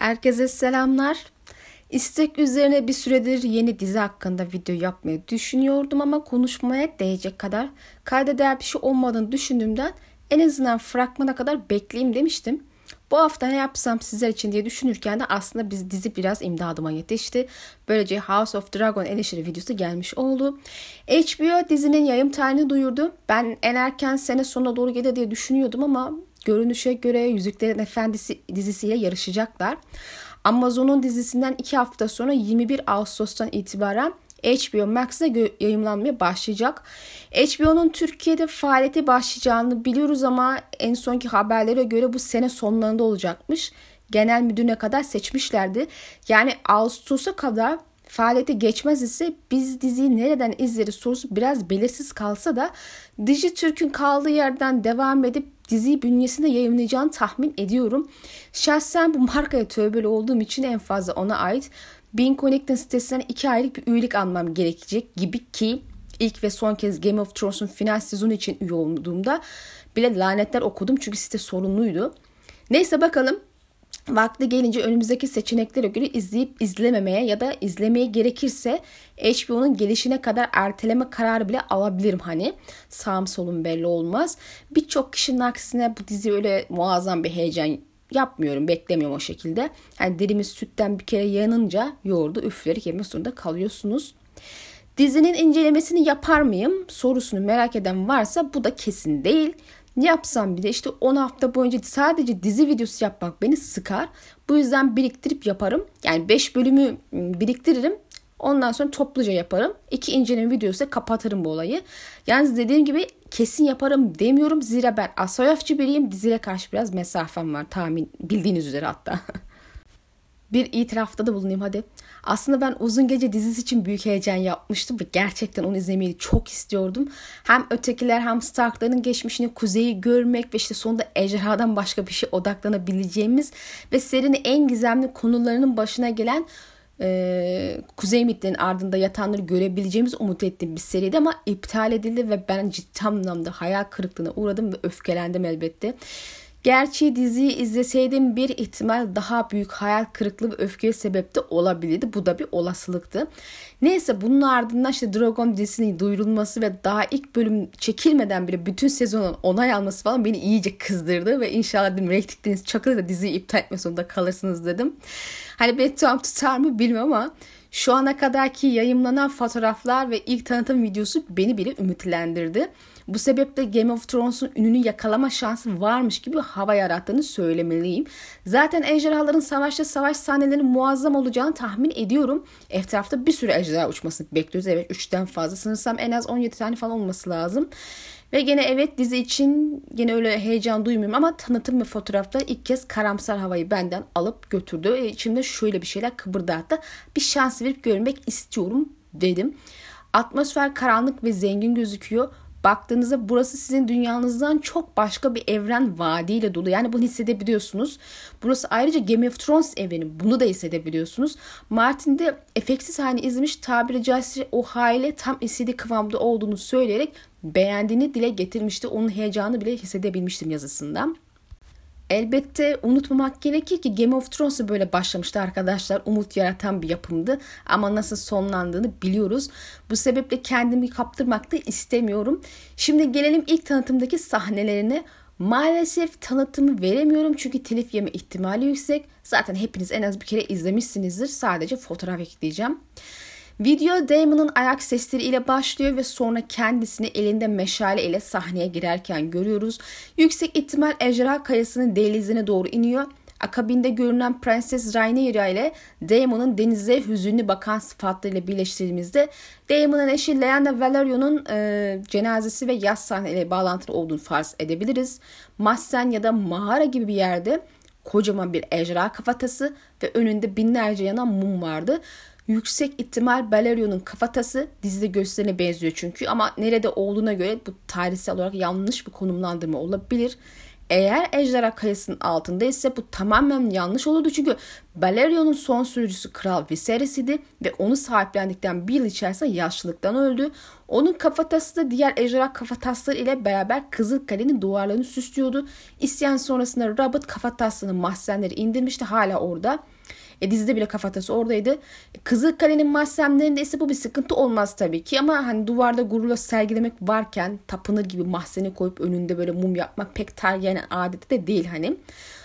Herkese selamlar. İstek üzerine bir süredir yeni dizi hakkında video yapmayı düşünüyordum ama konuşmaya değecek kadar kayda değer bir şey olmadığını düşündüğümden en azından fragmana kadar bekleyeyim demiştim. Bu hafta ne yapsam sizler için diye düşünürken de aslında biz dizi biraz imdadıma yetişti. Böylece House of Dragon eleştiri videosu gelmiş oldu. HBO dizinin yayın tarihini duyurdu. Ben en erken sene sonuna doğru gelir diye düşünüyordum ama görünüşe göre Yüzüklerin Efendisi dizisiyle yarışacaklar. Amazon'un dizisinden 2 hafta sonra 21 Ağustos'tan itibaren HBO Max'te yayınlanmaya başlayacak. HBO'nun Türkiye'de faaliyete başlayacağını biliyoruz ama en sonki haberlere göre bu sene sonlarında olacakmış. Genel müdürüne kadar seçmişlerdi. Yani Ağustos'a kadar faaliyete geçmez ise biz diziyi nereden izleriz sorusu biraz belirsiz kalsa da Dijitürk'ün kaldığı yerden devam edip diziyi bünyesinde yayınlayacağını tahmin ediyorum. Şahsen bu markaya tövbeli olduğum için en fazla ona ait Being Connected sitesinden iki aylık bir üyelik almam gerekecek gibi ki ilk ve son kez Game of Thrones'un final sezonu için üye olduğumda bile lanetler okudum çünkü site sorunluydu. Neyse bakalım vakti gelince önümüzdeki seçeneklere göre izleyip izlememeye ya da izlemeye gerekirse HBO'nun gelişine kadar erteleme kararı bile alabilirim hani. Sağım solum belli olmaz. Birçok kişinin aksine bu dizi öyle muazzam bir heyecan yapmıyorum, beklemiyorum o şekilde. Yani derimiz sütten bir kere yanınca yoğurdu üfleri yemek zorunda kalıyorsunuz. Dizinin incelemesini yapar mıyım sorusunu merak eden varsa bu da kesin değil. Ne yapsam bir de işte 10 hafta boyunca sadece dizi videosu yapmak beni sıkar. Bu yüzden biriktirip yaparım. Yani 5 bölümü ıı, biriktiririm. Ondan sonra topluca yaparım. İki inceleme videosu kapatırım bu olayı. Yalnız dediğim gibi kesin yaparım demiyorum. Zira ben asoyafçı biriyim. Diziye karşı biraz mesafem var. Tahmin bildiğiniz üzere hatta. bir itirafta da bulunayım hadi. Aslında ben Uzun Gece dizisi için büyük heyecan yapmıştım ve gerçekten onu izlemeyi çok istiyordum. Hem ötekiler hem Stark'ların geçmişini, kuzeyi görmek ve işte sonunda ejderhadan başka bir şey odaklanabileceğimiz ve serinin en gizemli konularının başına gelen e, Kuzey mitlerinin ardında yatanları görebileceğimiz umut ettiğim bir seriydi ama iptal edildi ve ben ciddi anlamda hayal kırıklığına uğradım ve öfkelendim elbette. Gerçi diziyi izleseydim bir ihtimal daha büyük hayal kırıklığı ve öfkeye sebep de olabilirdi. Bu da bir olasılıktı. Neyse bunun ardından işte Dragon dizisinin duyurulması ve daha ilk bölüm çekilmeden bile bütün sezonun onay alması falan beni iyice kızdırdı. Ve inşallah dedim reytingleriniz çakılır da diziyi iptal etme sonunda kalırsınız dedim. Hani bedduam tutar mı bilmiyorum ama şu ana kadarki yayınlanan fotoğraflar ve ilk tanıtım videosu beni bile ümitlendirdi. Bu sebeple Game of Thrones'un ününü yakalama şansı varmış gibi hava yarattığını söylemeliyim. Zaten ejderhaların savaşta savaş sahnelerinin muazzam olacağını tahmin ediyorum. Etrafta bir sürü ejderha uçmasını bekliyoruz. Evet 3'ten fazla sanırsam en az 17 tane falan olması lazım. Ve gene evet dizi için gene öyle heyecan duymuyorum ama tanıtım ve fotoğraflar ilk kez karamsar havayı benden alıp götürdü. E, içimde şöyle bir şeyler kıpırdattı. Bir şans verip görmek istiyorum dedim. Atmosfer karanlık ve zengin gözüküyor. Baktığınızda burası sizin dünyanızdan çok başka bir evren vaadiyle dolu. Yani bunu hissedebiliyorsunuz. Burası ayrıca Game of Thrones evreni. Bunu da hissedebiliyorsunuz. Martin de efeksiz halini izlemiş tabiri caizse o hale tam istediği kıvamda olduğunu söyleyerek beğendiğini dile getirmişti. Onun heyecanı bile hissedebilmiştim yazısından. Elbette unutmamak gerekir ki Game of Thrones böyle başlamıştı arkadaşlar. Umut yaratan bir yapımdı ama nasıl sonlandığını biliyoruz. Bu sebeple kendimi kaptırmak da istemiyorum. Şimdi gelelim ilk tanıtımdaki sahnelerine. Maalesef tanıtımı veremiyorum çünkü telif yeme ihtimali yüksek. Zaten hepiniz en az bir kere izlemişsinizdir. Sadece fotoğraf ekleyeceğim. Video Damon'ın ayak sesleri ile başlıyor ve sonra kendisini elinde meşale ile sahneye girerken görüyoruz. Yüksek ihtimal ejderha kayasının dehlizine doğru iniyor. Akabinde görünen Prenses Rhaenyra ile Daemon'un denize hüzünlü bakan sıfatlarıyla birleştirdiğimizde Daemon'un eşi Lyanna Valerion'un e, cenazesi ve yaz sahneyle bağlantılı olduğunu farz edebiliriz. Massen ya da mağara gibi bir yerde kocaman bir ejderha kafatası ve önünde binlerce yanan mum vardı. Yüksek ihtimal Balerio'nun kafatası dizide gösterine benziyor çünkü ama nerede olduğuna göre bu tarihsel olarak yanlış bir konumlandırma olabilir. Eğer Ejderha Kayası'nın altında ise bu tamamen yanlış olurdu. Çünkü Balerion'un son sürücüsü Kral Viserys idi ve onu sahiplendikten bir yıl içerisinde yaşlılıktan öldü. Onun kafatası da diğer ejderha kafatasları ile beraber Kızılkale'nin duvarlarını süslüyordu. İsyan sonrasında Robert kafatasının mahzenleri indirmişti hala orada. E, dizide bile kafatası oradaydı. E, Kızılkale'nin mahzenlerinde ise bu bir sıkıntı olmaz tabii ki ama hani duvarda gururla sergilemek varken tapınır gibi mahzeni koyup önünde böyle mum yapmak pek Targaryen adeti de değil hani.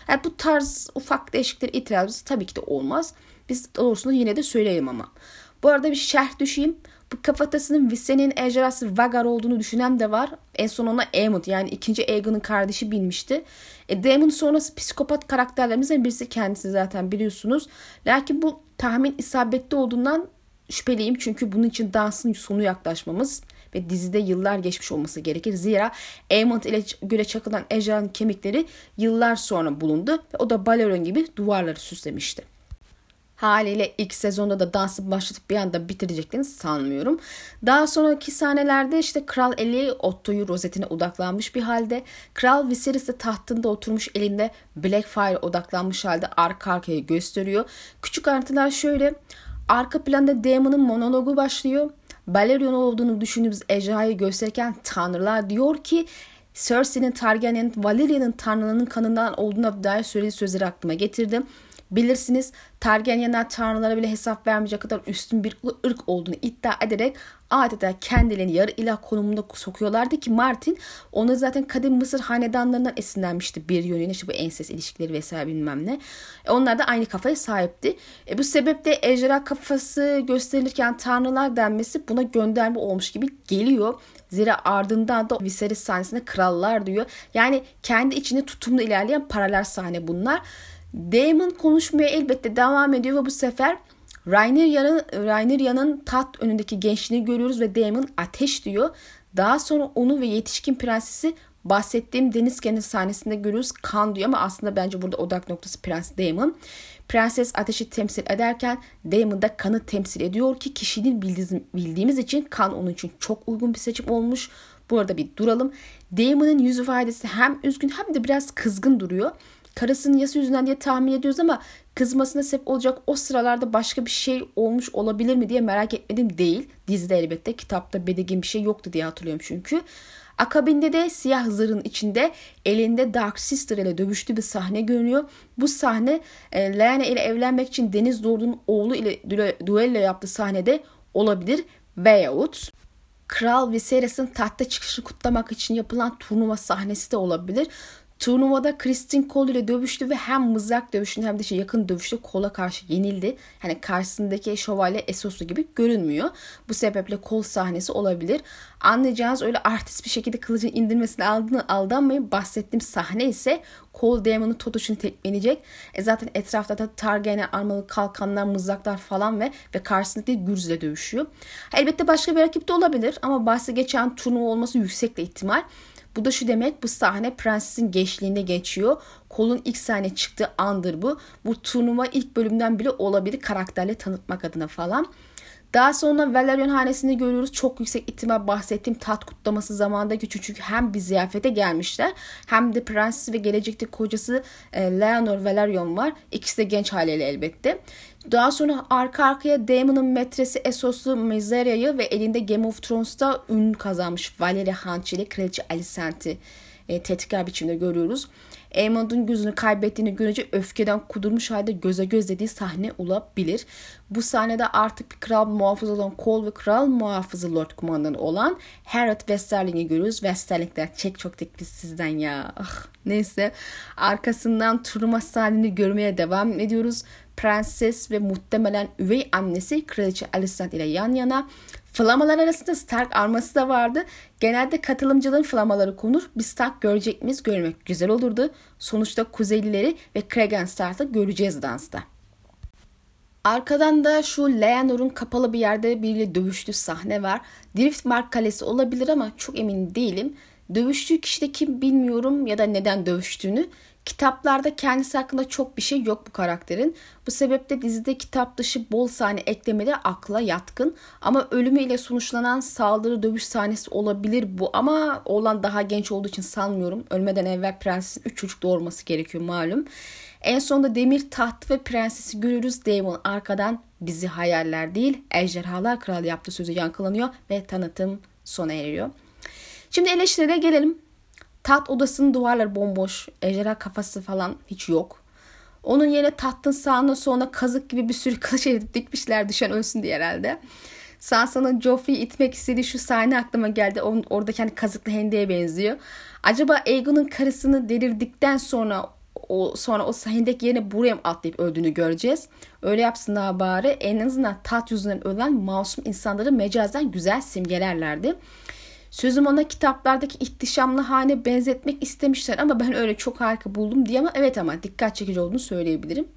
Yani bu tarz ufak değişiklikler itirazımız tabii ki de olmaz. Biz doğrusunu yine de söyleyelim ama. Bu arada bir şerh düşeyim. Bu kafatasının Visen'in ejderhası Vagar olduğunu düşünen de var. En son ona Aemond yani ikinci Aegon'un kardeşi bilmişti. E, Daemon sonrası psikopat karakterlerimizden birisi kendisi zaten biliyorsunuz. Lakin bu tahmin isabetli olduğundan şüpheliyim. Çünkü bunun için dansın sonu yaklaşmamız ve dizide yıllar geçmiş olması gerekir. Zira Aemond ile göle çakılan ejderhanın kemikleri yıllar sonra bulundu ve o da Balerion gibi duvarları süslemişti. Haliyle ilk sezonda da dansı başlatıp bir anda bitireceklerini sanmıyorum. Daha sonraki sahnelerde işte Kral Eli Otto'yu rozetine odaklanmış bir halde. Kral Viserys de tahtında oturmuş elinde Blackfire odaklanmış halde arka arkaya gösteriyor. Küçük ayrıntılar şöyle. Arka planda Daemon'un monologu başlıyor. Balerion olduğunu düşündüğümüz ejderhayı gösterirken tanrılar diyor ki Cersei'nin Targaryen'in Valeria'nın tanrının kanından olduğuna dair söylediği sözleri aklıma getirdim. Bilirsiniz Targaryenler tanrılara bile hesap vermeyecek kadar üstün bir ırk olduğunu iddia ederek adeta kendilerini yarı ilah konumunda sokuyorlardı ki Martin onu zaten kadim Mısır hanedanlarından esinlenmişti bir yönüyle işte bu enses ilişkileri vesaire bilmem ne. E onlar da aynı kafaya sahipti. E bu sebeple ejderha kafası gösterilirken tanrılar denmesi buna gönderme olmuş gibi geliyor. Zira ardından da Viserys sahnesinde krallar diyor. Yani kendi içinde tutumlu ilerleyen paralel sahne bunlar. Damon konuşmaya elbette devam ediyor ve bu sefer Rhaenyra'nın Rhaenyra'nın tat önündeki gençliğini görüyoruz ve Damon ateş diyor. Daha sonra onu ve yetişkin prensesi bahsettiğim deniz kenarı sahnesinde görüyoruz. Kan diyor ama aslında bence burada odak noktası Prens Damon. Prenses ateşi temsil ederken Damon da kanı temsil ediyor ki kişinin bildiğimiz için kan onun için çok uygun bir seçim olmuş. Bu arada bir duralım. Damon'ın yüz ifadesi hem üzgün hem de biraz kızgın duruyor karısının yası yüzünden diye tahmin ediyoruz ama kızmasına sebep olacak o sıralarda başka bir şey olmuş olabilir mi diye merak etmedim değil. Dizide elbette kitapta belirgin bir şey yoktu diye hatırlıyorum çünkü. Akabinde de siyah zırhın içinde elinde Dark Sister ile dövüştüğü bir sahne görünüyor. Bu sahne e, Lyanna ile evlenmek için Deniz Lord'un oğlu ile duello yaptığı sahnede olabilir. Veyahut Kral Viserys'in tahta çıkışını kutlamak için yapılan turnuva sahnesi de olabilir. Turnuvada Kristin Cole ile dövüştü ve hem mızrak dövüşünde hem de şey yakın dövüşte Cole'a karşı yenildi. Hani karşısındaki şövalye Esos'u gibi görünmüyor. Bu sebeple Cole sahnesi olabilir. Anlayacağınız öyle artist bir şekilde kılıcın indirmesine aldığını aldanmayın. Bahsettiğim sahne ise Cole Damon'un Totoş'unu tekmeleyecek. E zaten etrafta da Targaryen armalı kalkanlar, mızraklar falan ve ve karşısındaki Gürz'le dövüşüyor. Elbette başka bir rakip de olabilir ama bahsi geçen turnuva olması yüksek ihtimal. Bu da şu demek bu sahne prensesin gençliğinde geçiyor. Kolun ilk sahne çıktığı andır bu. Bu turnuva ilk bölümden bile olabilir karakterle tanıtmak adına falan. Daha sonra Valerion hanesini görüyoruz. Çok yüksek ihtimal bahsettiğim tat kutlaması zamanındaki çünkü hem bir ziyafete gelmişler hem de prenses ve gelecekte kocası e, Leonor Valerion var. İkisi de genç haliyle elbette. Daha sonra arka arkaya Daemon'un metresi Essos'lu Mizeria'yı ve elinde Game of Thrones'ta ün kazanmış Valeria Hunch ile Kraliçe Alicent'i e, tetkikler biçimde görüyoruz. Aemond'un gözünü kaybettiğini görünce öfkeden kudurmuş halde göze göz dediği sahne olabilir. Bu sahnede artık kral muhafızı olan Cole ve kral muhafızı Lord Kumandanı olan Harrod Westerling'i görüyoruz. Westerling'ler çek çok teklif sizden ya. Ah, neyse arkasından turnuva sahneni görmeye devam ediyoruz. Prenses ve muhtemelen üvey annesi Kraliçe Alicent ile yan yana. Flamalar arasında Stark arması da vardı. Genelde katılımcıların flamaları konur. Bir Stark görecek miyiz? Görmek güzel olurdu. Sonuçta Kuzeylileri ve Cregan Stark'ı göreceğiz dansta. Arkadan da şu Leonor'un kapalı bir yerde biriyle dövüştüğü sahne var. Driftmark Kalesi olabilir ama çok emin değilim. Dövüştüğü kişi de kim bilmiyorum ya da neden dövüştüğünü. Kitaplarda kendisi hakkında çok bir şey yok bu karakterin. Bu sebeple dizide kitap dışı bol sahne eklemeleri akla yatkın. Ama ölümüyle sonuçlanan saldırı dövüş sahnesi olabilir bu. Ama oğlan daha genç olduğu için sanmıyorum. Ölmeden evvel prensesin 3 çocuk doğurması gerekiyor malum. En sonunda demir taht ve prensesi görürüz. Damon arkadan bizi hayaller değil ejderhalar kralı yaptığı sözü yankılanıyor ve tanıtım sona eriyor. Şimdi eleştirilere gelelim. Tat odasının duvarları bomboş. Ejderha kafası falan hiç yok. Onun yerine tahtın sağına soluna kazık gibi bir sürü kılıç edip dikmişler düşen ölsün diye herhalde. Sansa'nın Joffrey'i itmek istediği şu sahne aklıma geldi. Onun, oradaki hani kazıklı hendeye benziyor. Acaba Aegon'un karısını delirdikten sonra o sonra o hendek yerine buraya mı atlayıp öldüğünü göreceğiz. Öyle yapsınlar bari. En azından tat yüzünden ölen masum insanları mecazen güzel simgelerlerdi. Sözüm ona kitaplardaki ihtişamlı hane benzetmek istemişler ama ben öyle çok harika buldum diye ama evet ama dikkat çekici olduğunu söyleyebilirim.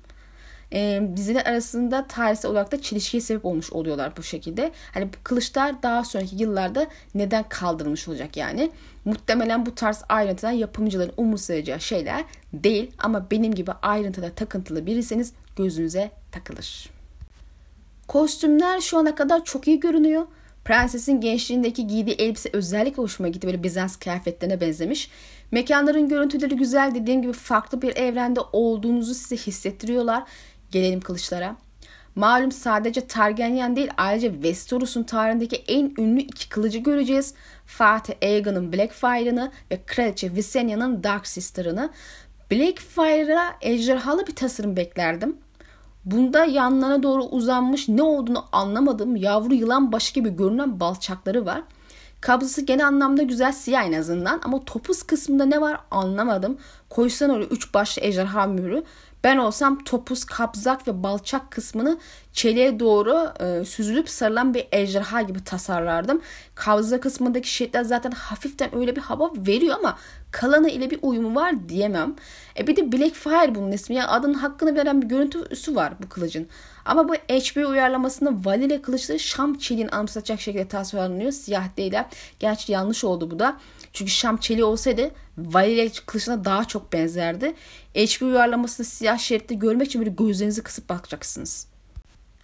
E, diziler arasında tarihsel olarak da çelişkiye sebep olmuş oluyorlar bu şekilde. Hani bu kılıçlar daha sonraki yıllarda neden kaldırılmış olacak yani. Muhtemelen bu tarz ayrıntılar yapımcıların umursayacağı şeyler değil ama benim gibi ayrıntıda takıntılı biriseniz gözünüze takılır. Kostümler şu ana kadar çok iyi görünüyor. Prensesin gençliğindeki giydiği elbise özellikle hoşuma gitti. Böyle Bizans kıyafetlerine benzemiş. Mekanların görüntüleri güzel. Dediğim gibi farklı bir evrende olduğunuzu size hissettiriyorlar. Gelelim kılıçlara. Malum sadece Targaryen değil ayrıca Westeros'un tarihindeki en ünlü iki kılıcı göreceğiz. Fatih Aegon'un Blackfire'ını ve Kraliçe Visenya'nın Dark Sister'ını. Blackfire'a ejderhalı bir tasarım beklerdim. Bunda yanlarına doğru uzanmış ne olduğunu anlamadığım yavru yılan başı gibi görünen balçakları var. Kabzası genel anlamda güzel siyah en azından ama topuz kısmında ne var anlamadım. Koysan oraya üç başlı ejderha mührü. Ben olsam topuz, kabzak ve balçak kısmını çeliğe doğru e, süzülüp sarılan bir ejderha gibi tasarlardım. Kabza kısmındaki şeritler zaten hafiften öyle bir hava veriyor ama kalanı ile bir uyumu var diyemem. E bir de Blackfire bunun ismi. Yani adının hakkını veren bir görüntüsü var bu kılıcın. Ama bu HBO uyarlamasında Valile kılıçları Şam çeliğini anımsatacak şekilde tasarlanıyor. Siyah değiller. Gerçi yanlış oldu bu da. Çünkü Şam çeliği olsaydı Valile kılıçına daha çok benzerdi. HBO uyarlamasında siyah şeritte görmek için böyle gözlerinizi kısıp bakacaksınız.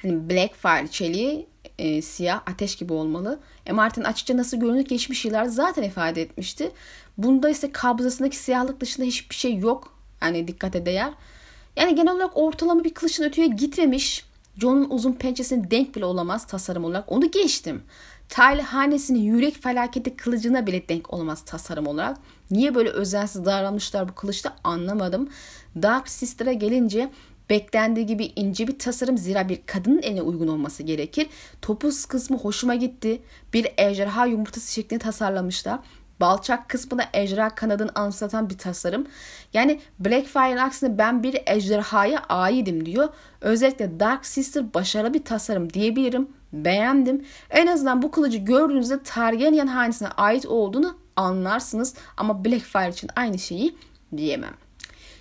Hani Blackfire çeliği e, siyah ateş gibi olmalı. E Martin açıkça nasıl görünür geçmiş yıllar zaten ifade etmişti. Bunda ise kabzasındaki siyahlık dışında hiçbir şey yok. Yani dikkate değer. Yani genel olarak ortalama bir kılıçın öteye gitmemiş. John'un uzun pençesine denk bile olamaz tasarım olarak. Onu geçtim. Tyler hanesinin yürek felaketi kılıcına bile denk olamaz tasarım olarak. Niye böyle özensiz davranmışlar bu kılıçta anlamadım. Dark Sister'a gelince beklendiği gibi ince bir tasarım zira bir kadının eline uygun olması gerekir. Topuz kısmı hoşuma gitti. Bir ejderha yumurtası şeklinde tasarlamışlar. Balçak kısmında ejderha kanadını anımsatan bir tasarım. Yani Blackfire'ın aksine ben bir ejderhaya aidim diyor. Özellikle Dark Sister başarılı bir tasarım diyebilirim. Beğendim. En azından bu kılıcı gördüğünüzde Targaryen hanesine ait olduğunu anlarsınız. Ama Blackfire için aynı şeyi diyemem.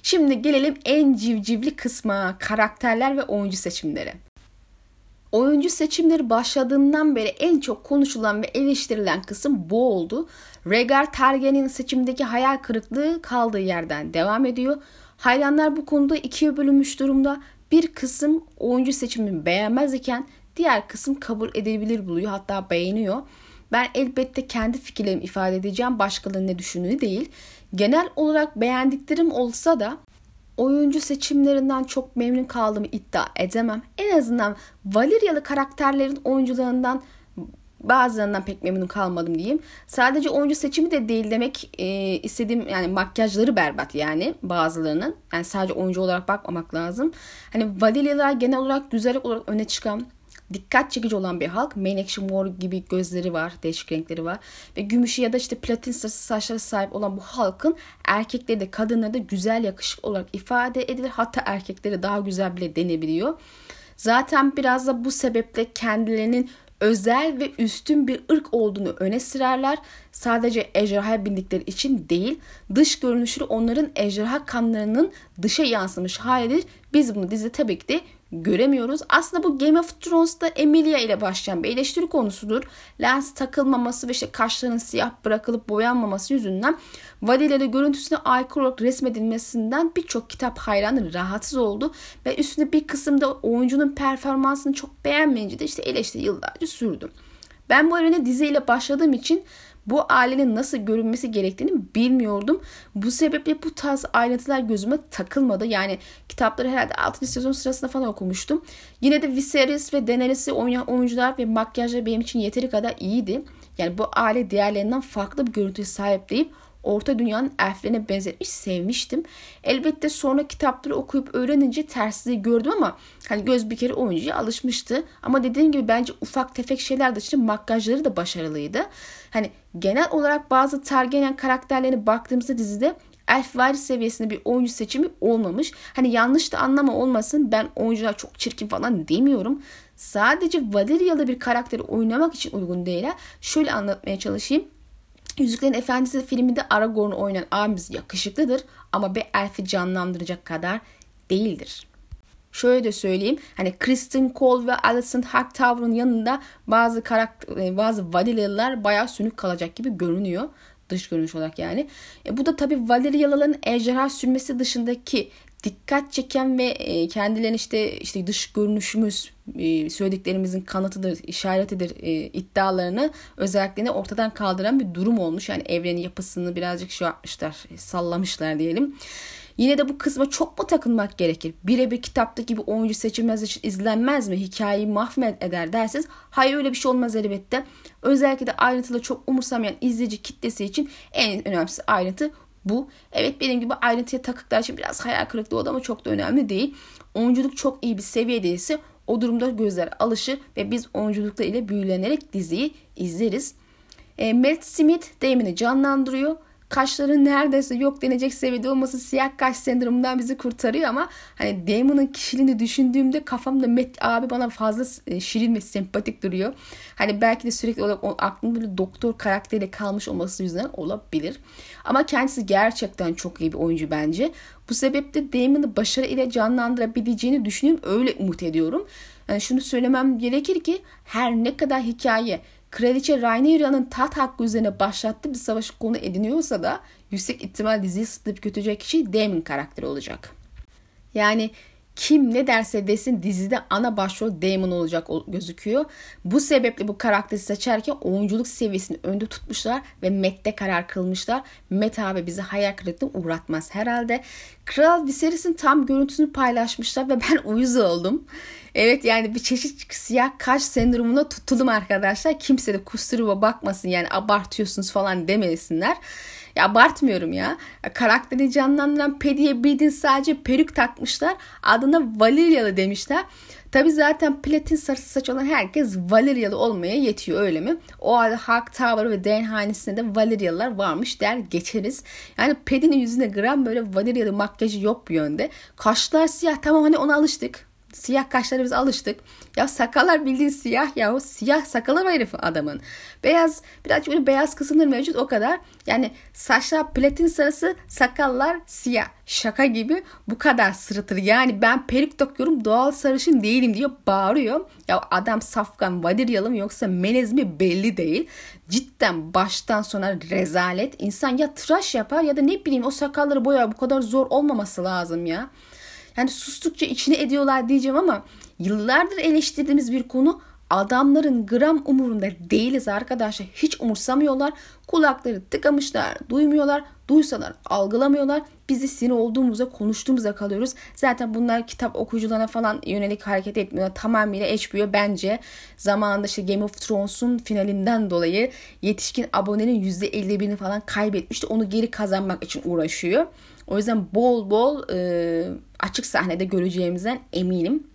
Şimdi gelelim en civcivli kısma karakterler ve oyuncu seçimleri. Oyuncu seçimleri başladığından beri en çok konuşulan ve eleştirilen kısım bu oldu. Rhaegar Targaryen'in seçimdeki hayal kırıklığı kaldığı yerden devam ediyor. Hayranlar bu konuda ikiye bölünmüş durumda. Bir kısım oyuncu seçimini beğenmez iken diğer kısım kabul edebilir buluyor hatta beğeniyor. Ben elbette kendi fikirlerimi ifade edeceğim başkalarının ne düşündüğünü değil. Genel olarak beğendiklerim olsa da oyuncu seçimlerinden çok memnun kaldığımı iddia edemem. En azından Valerialı karakterlerin oyuncularından bazılarından pek memnun kalmadım diyeyim. Sadece oyuncu seçimi de değil demek e, istediğim yani makyajları berbat yani bazılarının. Yani sadece oyuncu olarak bakmamak lazım. Hani Valerialılar genel olarak güzellik olarak öne çıkan dikkat çekici olan bir halk. Menekşe mor gibi gözleri var, değişik renkleri var. Ve gümüşü ya da işte platin sarısı saçları sahip olan bu halkın erkekleri de kadınları da güzel yakışık olarak ifade edilir. Hatta erkekleri daha güzel bile denebiliyor. Zaten biraz da bu sebeple kendilerinin özel ve üstün bir ırk olduğunu öne sürerler. Sadece ejderha bindikleri için değil, dış görünüşü onların ejderha kanlarının dışa yansımış halidir. Biz bunu dizide tabii ki de göremiyoruz. Aslında bu Game of Thrones'ta Emilia ile başlayan bir eleştiri konusudur. Lens takılmaması ve işte kaşlarının siyah bırakılıp boyanmaması yüzünden Valeria'da görüntüsüne aykırı olarak resmedilmesinden birçok kitap hayranı rahatsız oldu ve üstüne bir kısımda oyuncunun performansını çok beğenmeyince de işte eleştiri yıllarca sürdü. Ben bu evrene diziyle başladığım için bu ailenin nasıl görünmesi gerektiğini bilmiyordum. Bu sebeple bu tarz ayrıntılar gözüme takılmadı. Yani kitapları herhalde 6. sezon sırasında falan okumuştum. Yine de Viserys ve Daenerys'i oynayan oyuncular ve makyajlar benim için yeteri kadar iyiydi. Yani bu aile diğerlerinden farklı bir görüntüye sahip deyip Orta Dünya'nın elflerine benzetmiş sevmiştim. Elbette sonra kitapları okuyup öğrenince tersliği gördüm ama hani göz bir kere oyuncuya alışmıştı. Ama dediğim gibi bence ufak tefek şeyler dışında makyajları da başarılıydı. Hani genel olarak bazı Targaryen karakterlerine baktığımızda dizide elf varis seviyesinde bir oyuncu seçimi olmamış. Hani yanlış da anlama olmasın ben oyuncular çok çirkin falan demiyorum. Sadece Valeria'lı bir karakteri oynamak için uygun değil. Şöyle anlatmaya çalışayım. Yüzüklerin Efendisi filminde Aragorn'u oynayan abimiz yakışıklıdır ama bir elfi canlandıracak kadar değildir. Şöyle de söyleyeyim. Hani Kristen Cole ve Alison Hightower'ın yanında bazı karakter e, bazı Valeriyalılar bayağı sönük kalacak gibi görünüyor. Dış görünüş olarak yani. E, bu da tabii Valeriyalıların ejderha sürmesi dışındaki dikkat çeken ve e, kendilerinin işte işte dış görünüşümüz e, söylediklerimizin kanıtıdır, işaretidir e, iddialarını özelliklerini ortadan kaldıran bir durum olmuş. Yani evrenin yapısını birazcık şey yapmışlar, sallamışlar diyelim. Yine de bu kısma çok mu takılmak gerekir? Birebir kitaptaki gibi oyuncu seçilmez için izlenmez mi? Hikayeyi mahvet eder derseniz hayır öyle bir şey olmaz elbette. Özellikle de ayrıntılı çok umursamayan izleyici kitlesi için en önemli ayrıntı bu. Evet benim gibi ayrıntıya takıklar için biraz hayal kırıklığı oldu ama çok da önemli değil. Oyunculuk çok iyi bir seviyedeyse o durumda gözler alışır ve biz oyunculukla ile büyülenerek diziyi izleriz. E, Matt Smith Damon'ı canlandırıyor kaşların neredeyse yok denecek seviyede olması siyah kaş sendromundan bizi kurtarıyor ama hani Damon'ın kişiliğini düşündüğümde kafamda Matt abi bana fazla e, şirin ve sempatik duruyor. Hani belki de sürekli olarak aklımda böyle doktor karakteriyle kalmış olması yüzünden olabilir. Ama kendisi gerçekten çok iyi bir oyuncu bence. Bu sebeple Damon'ı başarı ile canlandırabileceğini düşünüyorum. Öyle umut ediyorum. Yani şunu söylemem gerekir ki her ne kadar hikaye Kraliçe Rhaenyra'nın taht hakkı üzerine başlattığı bir savaş konu ediniyorsa da yüksek ihtimal diziyi sıtlayıp götürecek kişi Daemon karakteri olacak. Yani kim ne derse desin dizide ana başrol Damon olacak gözüküyor. Bu sebeple bu karakteri seçerken oyunculuk seviyesini önde tutmuşlar ve Matt'te karar kılmışlar. Matt abi bizi hayal kırıklığına uğratmaz herhalde. Kral Viserys'in tam görüntüsünü paylaşmışlar ve ben uyuz oldum. Evet yani bir çeşit siyah kaş sendromuna tutuldum arkadaşlar. Kimse de kusuruma bakmasın yani abartıyorsunuz falan demesinler. Ya abartmıyorum ya. Karakteri canlandıran Paddy'ye bildiğin sadece peruk takmışlar. Adına Valerialı demişler. Tabi zaten platin sarısı saç olan herkes Valerialı olmaya yetiyor öyle mi? O halde Hawk Tower ve Den hanesinde de Valerialılar varmış der geçeriz. Yani Paddy'nin yüzüne gram böyle Valerialı makyajı yok bir yönde. Kaşlar siyah tamam hani ona alıştık. Siyah kaşlara biz alıştık. Ya sakallar bildiğin siyah ya o siyah sakalı var herif adamın. Beyaz birazcık böyle beyaz kısımları mevcut o kadar. Yani saçlar platin sarısı sakallar siyah. Şaka gibi bu kadar sırıtır. Yani ben perik takıyorum doğal sarışın değilim diyor bağırıyor. Ya adam safkan vadiryalı mı yoksa melez mi belli değil. Cidden baştan sona rezalet. İnsan ya tıraş yapar ya da ne bileyim o sakalları boyar bu kadar zor olmaması lazım ya. Yani sustukça içine ediyorlar diyeceğim ama yıllardır eleştirdiğimiz bir konu adamların gram umurunda değiliz arkadaşlar. Hiç umursamıyorlar. Kulakları tıkamışlar, duymuyorlar. Duysalar algılamıyorlar. Bizi sinir olduğumuzda konuştuğumuzda kalıyoruz. Zaten bunlar kitap okuyucularına falan yönelik hareket etmiyor. Tamamıyla HBO bence zamanında işte Game of Thrones'un finalinden dolayı yetişkin abonenin %51'ini falan kaybetmişti. Onu geri kazanmak için uğraşıyor. O yüzden bol bol e, açık sahnede göreceğimizden eminim.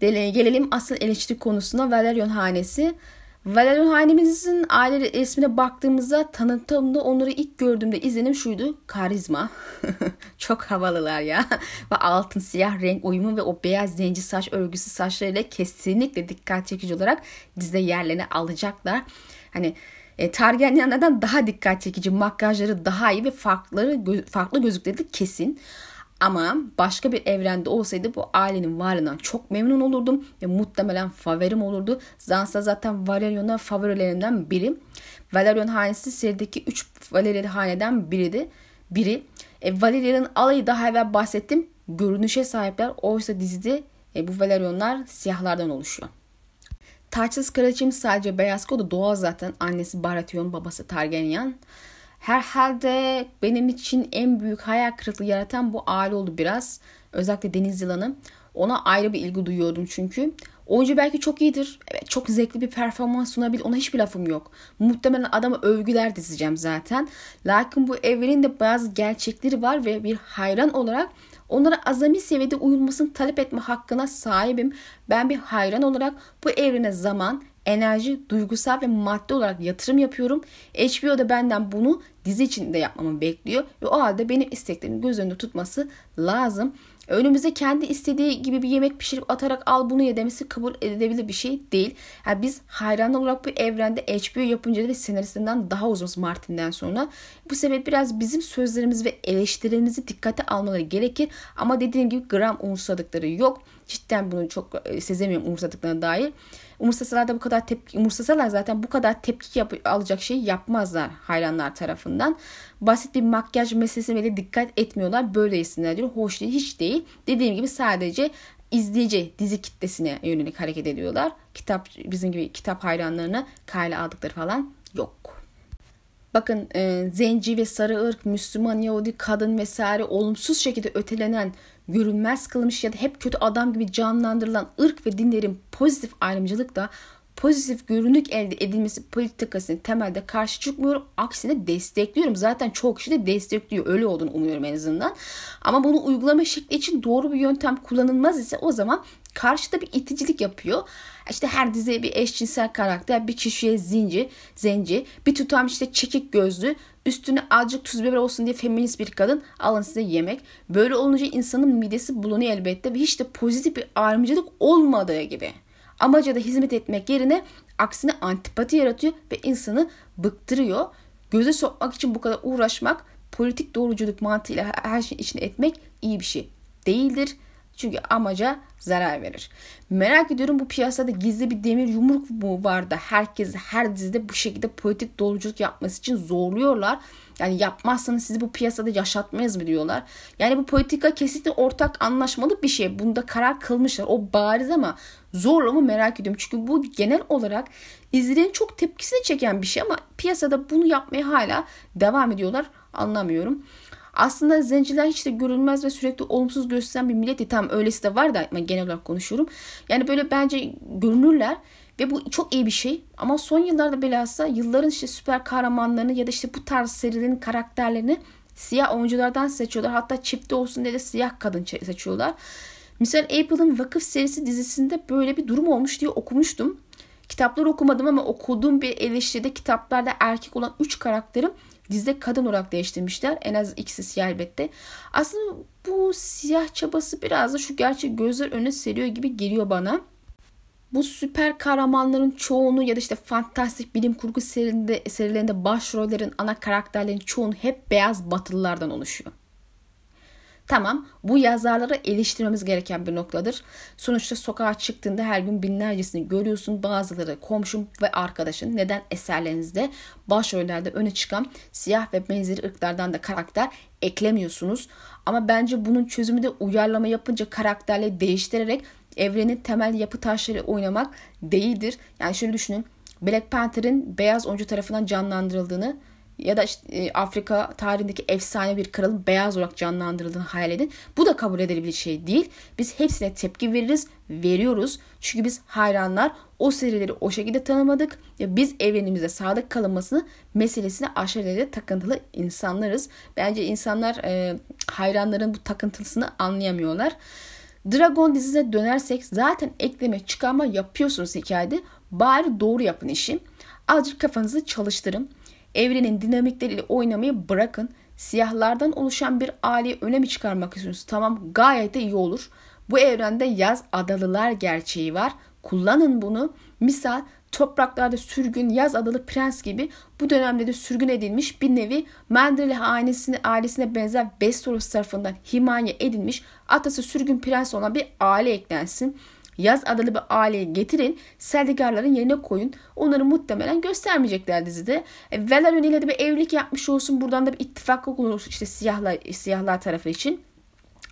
Gelelim asıl eleştiri konusuna Valerion Hanesi. Valerion Hanemizin aile resmine baktığımızda tanıtımda onları ilk gördüğümde izlenim şuydu. Karizma. Çok havalılar ya. ve altın siyah renk uyumu ve o beyaz zenci saç örgüsü saçlarıyla kesinlikle dikkat çekici olarak dizide yerlerini alacaklar. Hani e, Targaryenlerden daha dikkat çekici, makyajları daha iyi ve farkları farklı gözükleri kesin. Ama başka bir evrende olsaydı bu ailenin varlığından çok memnun olurdum ve muhtemelen favorim olurdu. Zansa zaten Valerion'a favorilerimden biri. Valerion hanesi serideki 3 Valerian haneden biriydi. Biri. E, Valerion'ın alayı daha evvel bahsettim. Görünüşe sahipler. Oysa dizide e, bu Valerionlar siyahlardan oluşuyor. Taçsız kraliçemiz sadece beyaz o da doğal zaten. Annesi Baratheon, babası Targaryen. Herhalde benim için en büyük hayal kırıklığı yaratan bu aile oldu biraz. Özellikle Deniz Yılanı. Ona ayrı bir ilgi duyuyordum çünkü. Oyuncu belki çok iyidir. Evet çok zevkli bir performans sunabilir. Ona hiçbir lafım yok. Muhtemelen adama övgüler dizeceğim zaten. Lakin bu evrenin de bazı gerçekleri var ve bir hayran olarak onlara azami seviyede uyulmasını talep etme hakkına sahibim. Ben bir hayran olarak bu evrene zaman, enerji, duygusal ve maddi olarak yatırım yapıyorum. HBO da benden bunu dizi içinde yapmamı bekliyor ve o halde benim isteklerimi göz önünde tutması lazım. Önümüze kendi istediği gibi bir yemek pişirip atarak al bunu ye demesi kabul edilebilir bir şey değil. Yani biz hayran olarak bu evrende HBO yapımcıları ve senaristinden daha uzunuz Martin'den sonra. Bu sebep biraz bizim sözlerimiz ve eleştirilerimizi dikkate almaları gerekir. Ama dediğim gibi gram umursadıkları yok. Cidden bunu çok e, sezemiyorum umursadıklarına dair. Umursasalar da bu kadar tepki, umursasalar zaten bu kadar tepki yap, alacak şeyi yapmazlar hayranlar tarafından. Basit bir makyaj meselesine bile dikkat etmiyorlar. Böyle isimler diyor. Hoş değil, hiç değil. Dediğim gibi sadece izleyici dizi kitlesine yönelik hareket ediyorlar. Kitap bizim gibi kitap hayranlarına kayla aldıkları falan yok. Bakın e, zenci ve sarı ırk, Müslüman, Yahudi, kadın vesaire olumsuz şekilde ötelenen, görünmez kılmış ya da hep kötü adam gibi canlandırılan ırk ve dinlerin pozitif ayrımcılık da pozitif görünük elde edilmesi politikasını temelde karşı çıkmıyorum. Aksine destekliyorum. Zaten çok kişi de destekliyor. Öyle olduğunu umuyorum en azından. Ama bunu uygulama şekli için doğru bir yöntem kullanılmaz ise o zaman karşıda bir iticilik yapıyor. İşte her diziye bir eşcinsel karakter, bir kişiye zinci, zenci, bir tutam işte çekik gözlü, üstüne azıcık tuz biber olsun diye feminist bir kadın alın size yemek. Böyle olunca insanın midesi bulunuyor elbette ve hiç de pozitif bir ayrımcılık olmadığı gibi. Amaca da hizmet etmek yerine aksine antipati yaratıyor ve insanı bıktırıyor. Göze sokmak için bu kadar uğraşmak politik doğruculuk mantığıyla her şeyin içine etmek iyi bir şey değildir. Çünkü amaca zarar verir. Merak ediyorum bu piyasada gizli bir demir yumruk mu var da herkes her dizide bu şekilde politik doğruculuk yapması için zorluyorlar. Yani yapmazsanız sizi bu piyasada yaşatmayız mı diyorlar. Yani bu politika kesinlikle ortak anlaşmalı bir şey. Bunda karar kılmışlar. O bariz ama zorla mı merak ediyorum. Çünkü bu genel olarak izleyenin çok tepkisini çeken bir şey ama piyasada bunu yapmaya hala devam ediyorlar. Anlamıyorum. Aslında zenciler hiç de görülmez ve sürekli olumsuz gösteren bir millet. Tam öylesi de var da ben genel olarak konuşuyorum. Yani böyle bence görünürler. Ve bu çok iyi bir şey. Ama son yıllarda bilhassa yılların işte süper kahramanlarını ya da işte bu tarz serilerin karakterlerini siyah oyunculardan seçiyorlar. Hatta çifte olsun diye de siyah kadın seçiyorlar. Misal Apple'ın Vakıf serisi dizisinde böyle bir durum olmuş diye okumuştum. Kitapları okumadım ama okuduğum bir eleştiride kitaplarda erkek olan 3 karakterim dizide kadın olarak değiştirmişler. En az ikisi siyah elbette. Aslında bu siyah çabası biraz da şu gerçek gözler önüne seriyor gibi geliyor bana. Bu süper kahramanların çoğunu ya da işte fantastik bilim kurgu serilerinde, serilerinde başrollerin ana karakterlerin çoğunu hep beyaz batılılardan oluşuyor. Tamam bu yazarları eleştirmemiz gereken bir noktadır. Sonuçta sokağa çıktığında her gün binlercesini görüyorsun. Bazıları komşum ve arkadaşın neden eserlerinizde başrollerde öne çıkan siyah ve benzeri ırklardan da karakter eklemiyorsunuz. Ama bence bunun çözümü de uyarlama yapınca karakterleri değiştirerek evrenin temel yapı taşları oynamak değildir. Yani şöyle düşünün. Black Panther'in beyaz oyuncu tarafından canlandırıldığını ya da işte e, Afrika tarihindeki efsane bir kralın beyaz olarak canlandırıldığını hayal edin. Bu da kabul edilebilir şey değil. Biz hepsine tepki veririz, veriyoruz. Çünkü biz hayranlar o serileri o şekilde tanımadık. Ya biz evrenimize sadık kalınmasını meselesine aşırı derecede takıntılı insanlarız. Bence insanlar e, hayranların bu takıntısını anlayamıyorlar. Dragon dizisine dönersek zaten ekleme çıkarma yapıyorsunuz hikayede. Bari doğru yapın işi. Azıcık kafanızı çalıştırın. Evrenin dinamikleriyle oynamayı bırakın. Siyahlardan oluşan bir aileyi öne mi çıkarmak istiyorsunuz? Tamam gayet de iyi olur. Bu evrende yaz adalılar gerçeği var. Kullanın bunu. Misal topraklarda sürgün, yaz adalı prens gibi bu dönemde de sürgün edilmiş bir nevi Mendele ailesine, ailesine benzer Westeros tarafından himaye edilmiş atası sürgün prens olan bir aile eklensin. Yaz adalı bir aileyi getirin. Seldigarların yerine koyun. Onları muhtemelen göstermeyecekler dizide. E, Velaryon ile de bir evlilik yapmış olsun. Buradan da bir ittifak olur işte siyahlar, siyahlar tarafı için.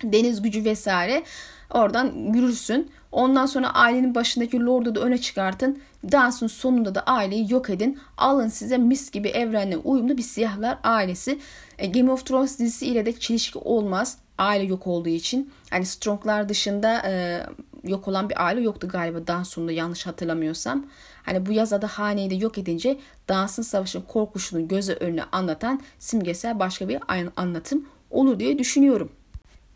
Deniz gücü vesaire. Oradan yürürsün. Ondan sonra ailenin başındaki lordu da öne çıkartın. Dansın sonunda da aileyi yok edin. Alın size mis gibi evrenle uyumlu bir siyahlar ailesi. E, Game of Thrones dizisi ile de çelişki olmaz. Aile yok olduğu için. Hani Strong'lar dışında e, yok olan bir aile yoktu galiba Danson'da yanlış hatırlamıyorsam. Hani bu yazada haneyi de yok edince Dansın Savaşı'nın korkuşunu göze önüne anlatan simgesel başka bir anlatım olur diye düşünüyorum.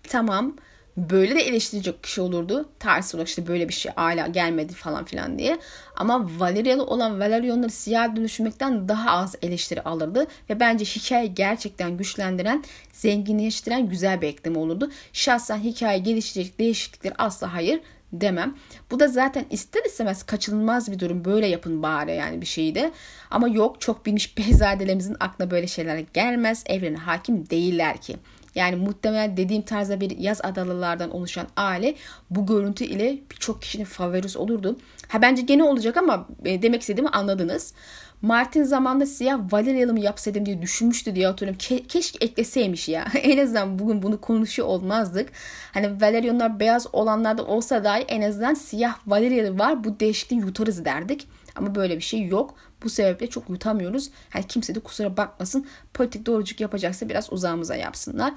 Tamam böyle de eleştirecek kişi olurdu. Ters olarak işte böyle bir şey hala gelmedi falan filan diye. Ama Valerialı olan Valerionları siyah dönüşmekten daha az eleştiri alırdı. Ve bence hikaye gerçekten güçlendiren, zenginleştiren güzel bir ekleme olurdu. Şahsen hikaye geliştirecek değişiklikler asla hayır demem. Bu da zaten ister istemez kaçınılmaz bir durum. Böyle yapın bari yani bir şeyi de. Ama yok çok bilmiş beyzadelerimizin aklına böyle şeyler gelmez. Evrene hakim değiller ki. Yani muhtemelen dediğim tarzda bir yaz adalılardan oluşan aile bu görüntü ile birçok kişinin favorisi olurdu. Ha bence gene olacak ama e, demek istediğimi anladınız. Martin zamanda siyah Valerialı mı yapsaydım diye düşünmüştü diye hatırlıyorum. Ke- keşke ekleseymiş ya. en azından bugün bunu konuşuyor olmazdık. Hani Valerionlar beyaz olanlarda olsa dahi en azından siyah Valerialı var. Bu değişikliği yutarız derdik. Ama böyle bir şey yok. Bu sebeple çok yutamıyoruz. Yani kimse de kusura bakmasın. Politik doğruculuk yapacaksa biraz uzağımıza yapsınlar.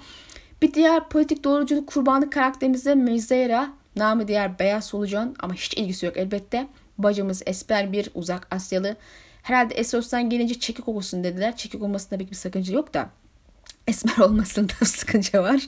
Bir diğer politik doğruculuk kurbanı karakterimiz de Meyzera. Namı diğer beyaz solucan ama hiç ilgisi yok elbette. Bacımız esper bir uzak Asyalı. Herhalde Esos'tan gelince çekik okusun dediler. Çekik olmasında pek bir sakınca yok da esmer olmasında sıkıntı var.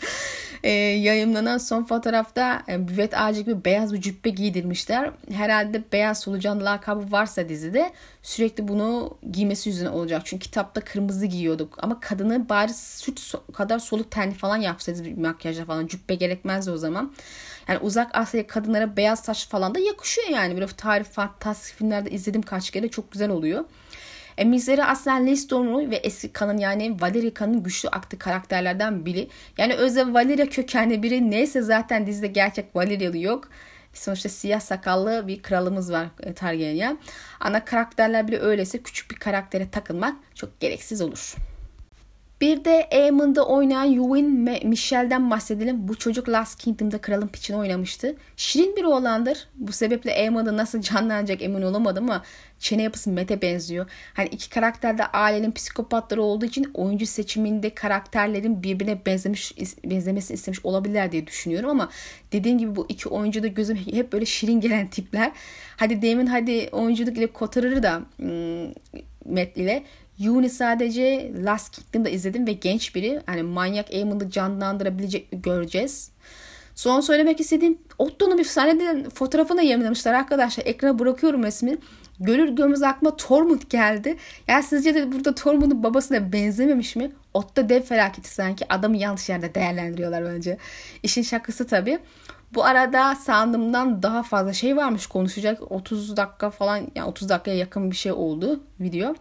E, yayınlanan son fotoğrafta e, büvet ağacı gibi beyaz bir cübbe giydirmişler. Herhalde beyaz solucan lakabı varsa dizide sürekli bunu giymesi yüzüne olacak. Çünkü kitapta kırmızı giyiyorduk. Ama kadını bari süt kadar soluk tenli falan yapsaydı makyajla falan. Cübbe gerekmezdi o zaman. Yani uzak Asya kadınlara beyaz saç falan da yakışıyor yani. Böyle tarih fantastik filmlerde izledim kaç kere çok güzel oluyor. E, Mizeri aslen Listornu ve eski kanın yani Valerica'nın güçlü aktı karakterlerden biri. Yani özel Valeria kökenli biri neyse zaten dizide gerçek Valerialı yok. Sonuçta siyah sakallı bir kralımız var e, Targaryen. Ana karakterler bile öyleyse küçük bir karaktere takılmak çok gereksiz olur. Bir de Aemon'da oynayan Yuwin ve Michelle'den bahsedelim. Bu çocuk Last Kingdom'da kralın piçini oynamıştı. Şirin bir oğlandır. Bu sebeple Aemon'da nasıl canlanacak emin olamadım ama çene yapısı Mete benziyor. Hani iki karakter de ailenin psikopatları olduğu için oyuncu seçiminde karakterlerin birbirine benzemiş benzemesini istemiş olabilirler diye düşünüyorum ama dediğim gibi bu iki oyuncu da gözüm hep böyle şirin gelen tipler. Hadi demin hadi oyunculuk ile kotarır da Matt ile Yuni sadece Last Kingdom'da izledim ve genç biri. Hani manyak Eamon'ı canlandırabilecek göreceğiz. Son söylemek istediğim Otto'nun bir sahnede fotoğrafını yayınlamışlar arkadaşlar. Ekrana bırakıyorum resmi. Görür görmez aklıma Tormund geldi. Ya sizce de burada Tormund'un babasına benzememiş mi? Otto dev felaketi sanki. Adamı yanlış yerde değerlendiriyorlar bence. İşin şakası tabii. Bu arada sandığımdan daha fazla şey varmış konuşacak. 30 dakika falan yani 30 dakikaya yakın bir şey oldu video.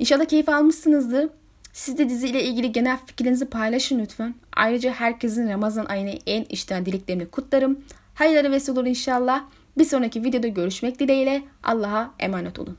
İnşallah keyif almışsınızdır. Siz de diziyle ilgili genel fikrinizi paylaşın lütfen. Ayrıca herkesin Ramazan ayını en içten dileklerini kutlarım. Hayırlara vesile olur inşallah. Bir sonraki videoda görüşmek dileğiyle Allah'a emanet olun.